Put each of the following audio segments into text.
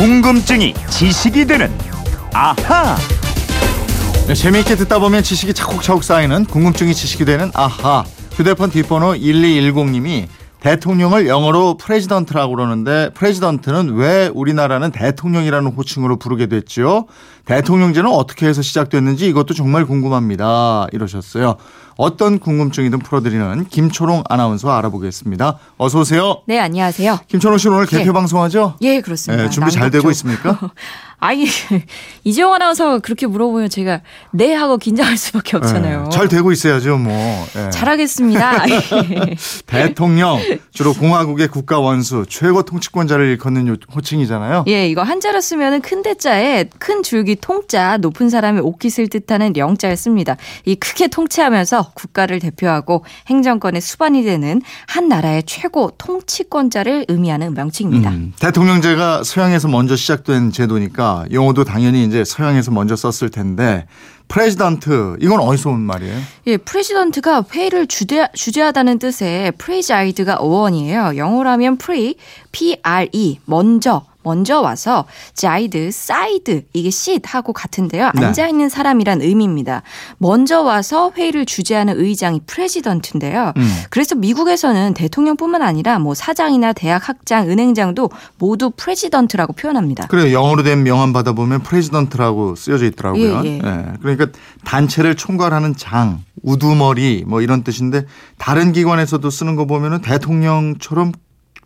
궁금증이 지식이 되는 아하. 네, 재미있게 듣다 보면 지식이 차곡차곡 쌓이는 궁금증이 지식이 되는 아하. 휴대폰 뒷번호 1210님이 대통령을 영어로 president라고 그러는데 president는 왜 우리나라는 대통령이라는 호칭으로 부르게 됐죠? 대통령제는 어떻게 해서 시작됐는지 이것도 정말 궁금합니다. 이러셨어요. 어떤 궁금증이든 풀어드리는 김초롱 아나운서 알아보겠습니다. 어서 오세요. 네, 안녕하세요. 김초롱 씨는 오늘 개표 예. 방송하죠? 예, 그렇습니다. 네, 준비 잘 되고. 있습니까? 아니, 이재용 아나운서가 그렇게 물어보면 제가 네 하고 긴장할 수밖에 없잖아요. 네, 잘 되고 있어야죠, 뭐. 예. 잘하겠습니다. 대통령 주로 공화국의 국가 원수 최고 통치권자를 일컫는 요- 호칭이잖아요. 예, 이거 한자로 쓰면은 큰 대자에 큰 줄기 통자 높은 사람의 옷깃을 뜻하는 영자를 씁니다. 이 크게 통치하면서 국가를 대표하고 행정권의 수반이 되는 한 나라의 최고 통치권자를 의미하는 명칭입니다. 음, 대통령제가 서양에서 먼저 시작된 제도니까 용어도 당연히 이제 서양에서 먼저 썼을 텐데 president 이건 어디서 온 말이에요? 예, president가 회의를 주대, 주재하다는 뜻의 preside가 어원이에요. 영어로 하면 pre, P-R-E, 먼저, 먼저 와서 side, side 이게 sit 하고 같은데요. 네. 앉아 있는 사람이란 의미입니다. 먼저 와서 회의를 주재하는 의장이 president인데요. 음. 그래서 미국에서는 대통령뿐만 아니라 뭐 사장이나 대학 학장, 은행장도 모두 president라고 표현합니다. 그래 영어로 된 명함 받아보면 president라고 쓰여져 있더라고요. 예, 예. 그러니까 단체를 총괄하는 장, 우두머리 뭐 이런 뜻인데 다른 기관에서도 쓰는 거 보면은 대통령처럼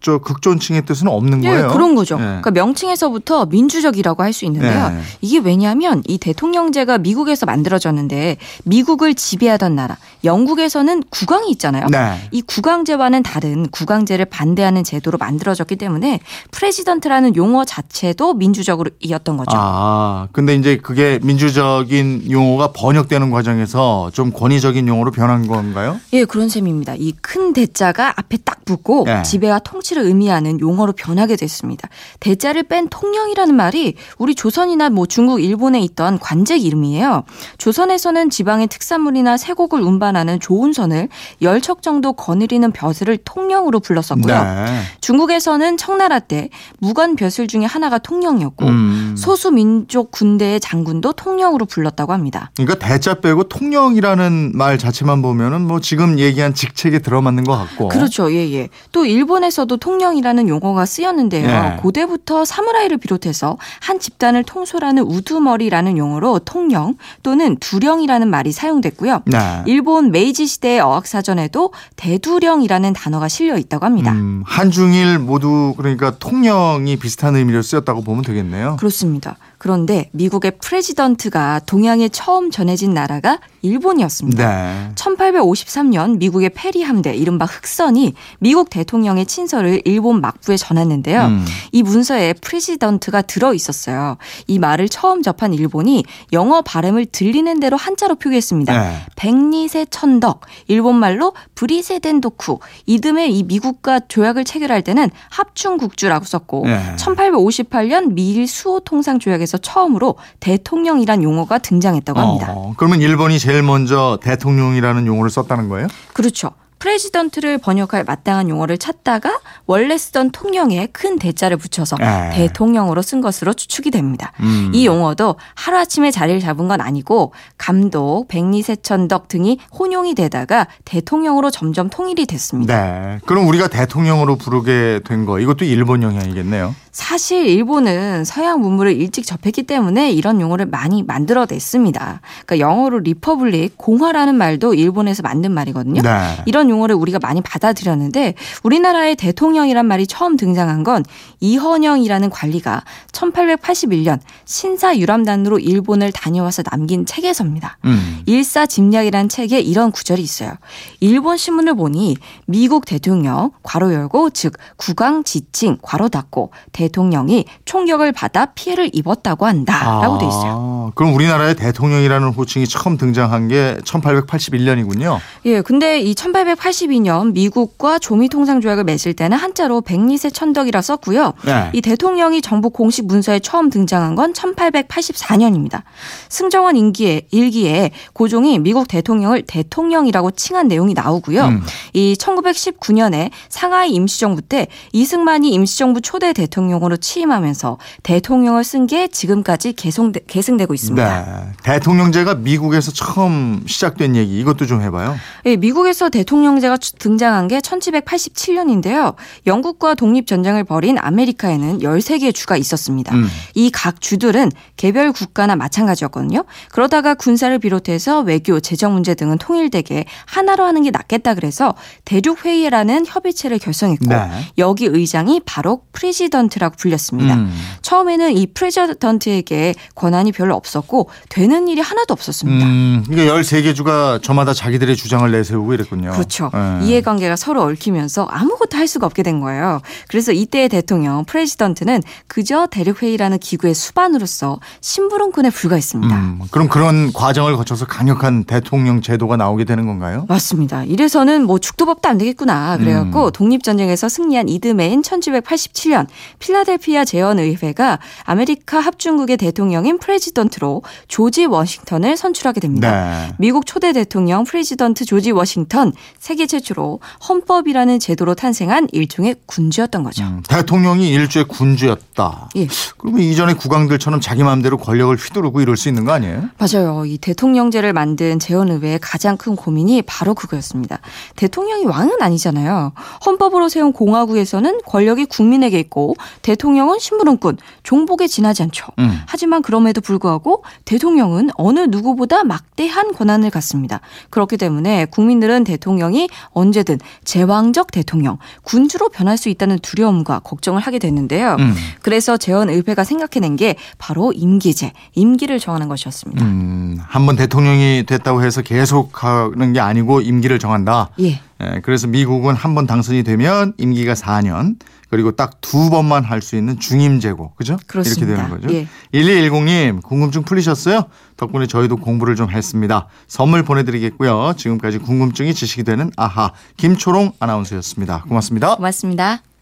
저 극존칭의 뜻은 없는 예, 거예요. 그런 거죠. 예. 그러니까 명칭에서부터 민주적이라고 할 수 있는데요. 네. 이게 왜냐하면 이 대통령제가 미국에서 만들어졌는데 미국을 지배하던 나라 영국에서는 국왕이 있잖아요. 네. 이 국왕제와는 다른 국왕제를 반대하는 제도로 만들어졌기 때문에 president라는 용어 자체도 민주적으로 이었던 거죠. 아, 근데 이제 그게 민주적인 용어가 번역되는 과정에서 좀 권위적인 용어로 변한 건가요? 예, 그런 셈입니다. 이 큰 대자가 앞에 딱 붙고 예. 지배와 통치 를 의미하는 용어로 변하게 됐습니다. 대자를 뺀 통령이라는 말이 우리 조선이나 뭐 중국, 일본에 있던 관직 이름이에요. 조선에서는 지방의 특산물이나 세곡을 운반하는 조운선을 열척 정도 거느리는 벼슬을 통령으로 불렀었고요. 네. 중국에서는 청나라 때 무관 벼슬 중에 하나가 통령이었고 음. 소수 민족 군대의 장군도 통령으로 불렀다고 합니다. 그러니까 대자 빼고 통령이라는 말 자체만 보면은 뭐 지금 얘기한 직책에 들어맞는 것 같고. 그렇죠. 예, 예. 또 일본에서도 통령이라는 용어가 쓰였는데요. 예. 고대부터 사무라이를 비롯해서 한 집단을 통솔하는 우두머리라는 용어로 통령 또는 두령이라는 말이 사용됐고요. 네. 일본 메이지 시대의 어학사전에도 대두령이라는 단어가 실려 있다고 합니다. 음, 한중일 모두 그러니까 통령이 비슷한 의미로 쓰였다고 보면 되겠네요. 그렇습니다. 그런데 미국의 president가 동양에 처음 전해진 나라가 일본이었습니다. 네. 1853년 미국의 페리 함대 이른바 흑선이 미국 대통령의 친서를 일본 막부에 전했는데요. 음. 이 문서에 president가 들어 있었어요. 이 말을 처음 접한 일본이 영어 발음을 들리는 대로 한자로 표기했습니다. 네. 백리새천덕, 일본말로 브리세덴도쿠. 이듬해 이 미국과 조약을 체결할 때는 합중국주라고 썼고 네. 1858년 미일 수호 통상 조약에 서 처음으로 대통령이란 용어가 등장했다고 합니다. 어, 그러면 일본이 제일 먼저 대통령이라는 용어를 썼다는 거예요? 그렇죠. 프레지던트를 번역할 마땅한 용어를 찾다가 원래 쓰던 통령에 큰 대자를 붙여서 에. 대통령으로 쓴 것으로 추측이 됩니다. 음. 이 용어도 하루아침에 자리를 잡은 건 아니고 감독, 백리세천덕 등이 혼용이 되다가 대통령으로 점점 통일이 됐습니다. 네. 그럼 우리가 대통령으로 부르게 된 거 이것도 일본 영향이겠네요. 사실 일본은 서양 문물을 일찍 접했기 때문에 이런 용어를 많이 만들어냈습니다. 그러니까 영어로 republic, 공화라는 말도 일본에서 만든 말이거든요. 네. 이런 용어를 우리가 많이 받아들였는데 우리나라의 대통령이란 말이 처음 등장한 건 이헌영이라는 관리가 1881년 신사 유람단으로 일본을 다녀와서 남긴 책에서입니다. 음. 일사집략이라는 책에 이런 구절이 있어요. 일본 신문을 보니 미국 대통령 괄호 열고 즉 국왕 지칭 괄호 닫고 대 통령이 총격을 받아 피해를 입었다고 한다라고 돼 있어요. 아, 그럼 우리나라의 대통령이라는 호칭이 처음 등장한 게 1881년이군요. 예, 근데 이 1882년 미국과 조미 통상 조약을 맺을 때는 한자로 백리세 천덕이라 썼고요. 네. 이 대통령이 정부 공식 문서에 처음 등장한 건 1884년입니다. 승정원 임기에 일기에 고종이 미국 대통령을 대통령이라고 칭한 내용이 나오고요. 음. 이 1919년에 상하이 임시정부 때 이승만이 임시정부 초대 대통령 대통령으로 취임하면서 대통령을 쓴 게 지금까지 계속 계승되고 있습니다. 네. 대통령제가 미국에서 처음 시작된 얘기 이것도 좀 해봐요. 예, 미국에서 대통령제가 등장한 게 1787년인데요. 영국과 독립전쟁을 벌인 아메리카에는 13개의 주가 있었습니다. 음. 이각 주들은 개별 국가나 마찬가지였거든요. 그러다가 군사를 비롯해서 외교, 재정 문제 등은 통일되게 하나로 하는 게 낫겠다 그래서 대륙회의라는 협의체를 결성했고 네. 여기 의장이 바로 프레지던트라 고 불렸습니다. 음. 처음에는 이 프레지던트에게 권한이 별로 없었고 되는 일이 하나도 없었습니다. 음, 그러니까 13개 주가 저마다 자기들의 주장을 내세우고 이랬군요. 그렇죠. 네. 이해관계가 서로 얽히면서 아무것도 할 수가 없게 된 거예요. 그래서 이때의 대통령 president는 그저 대륙회의라는 기구의 수반으로서 심부름꾼에 불과했습니다. 음, 그럼 그런 과정을 거쳐서 강력한 대통령 제도가 나오게 되는 건가요? 맞습니다. 이래서는 뭐 죽도밥도 안 되겠구나. 그래갖고 음. 독립전쟁에서 승리한 이듬해인 1987년 필라델피아 제헌의회가 아메리카 합중국의 대통령인 president로 조지 워싱턴을 선출하게 됩니다. 네. 미국 초대 대통령 president 조지 워싱턴 세계 최초로 헌법이라는 제도로 탄생한 일종의 군주였던 거죠. 음, 대통령이 일주의 군주였다. 예. 그러면 이전의 국왕들처럼 자기 마음대로 권력을 휘두르고 이럴 수 있는 거 아니에요? 맞아요. 이 대통령제를 만든 재헌의회의 가장 큰 고민이 바로 그거였습니다. 대통령이 왕은 아니잖아요. 헌법으로 세운 공화국에서는 권력이 국민에게 있고 대통령은 심부름꾼, 종복에 지나지 않죠. 음. 하지만 그럼에도 불구하고 대통령은 어느 누구보다 막대한 권한을 갖습니다. 그렇기 때문에 국민들은 대통령이 언제든 제왕적 대통령, 군주로 변할 수 있다는 두려움과 걱정을 하게 됐는데요. 음. 그래서 재헌의회가 생각해낸 게 바로 임기제, 임기를 정하는 것이었습니다. 음, 한번 대통령이 됐다고 해서 계속 하는 게 아니고 임기를 정한다. 예. 예, 그래서 미국은 한 번 당선이 되면 임기가 4년 그리고 딱 두 번만 할 수 있는 중임제고 그죠? 그렇습니다. 이렇게 되는 거죠. 예. 1210님 궁금증 풀리셨어요? 덕분에 저희도 공부를 좀 했습니다. 선물 보내드리겠고요. 지금까지 궁금증이 지식이 되는 아하 김초롱 아나운서였습니다. 고맙습니다. 고맙습니다.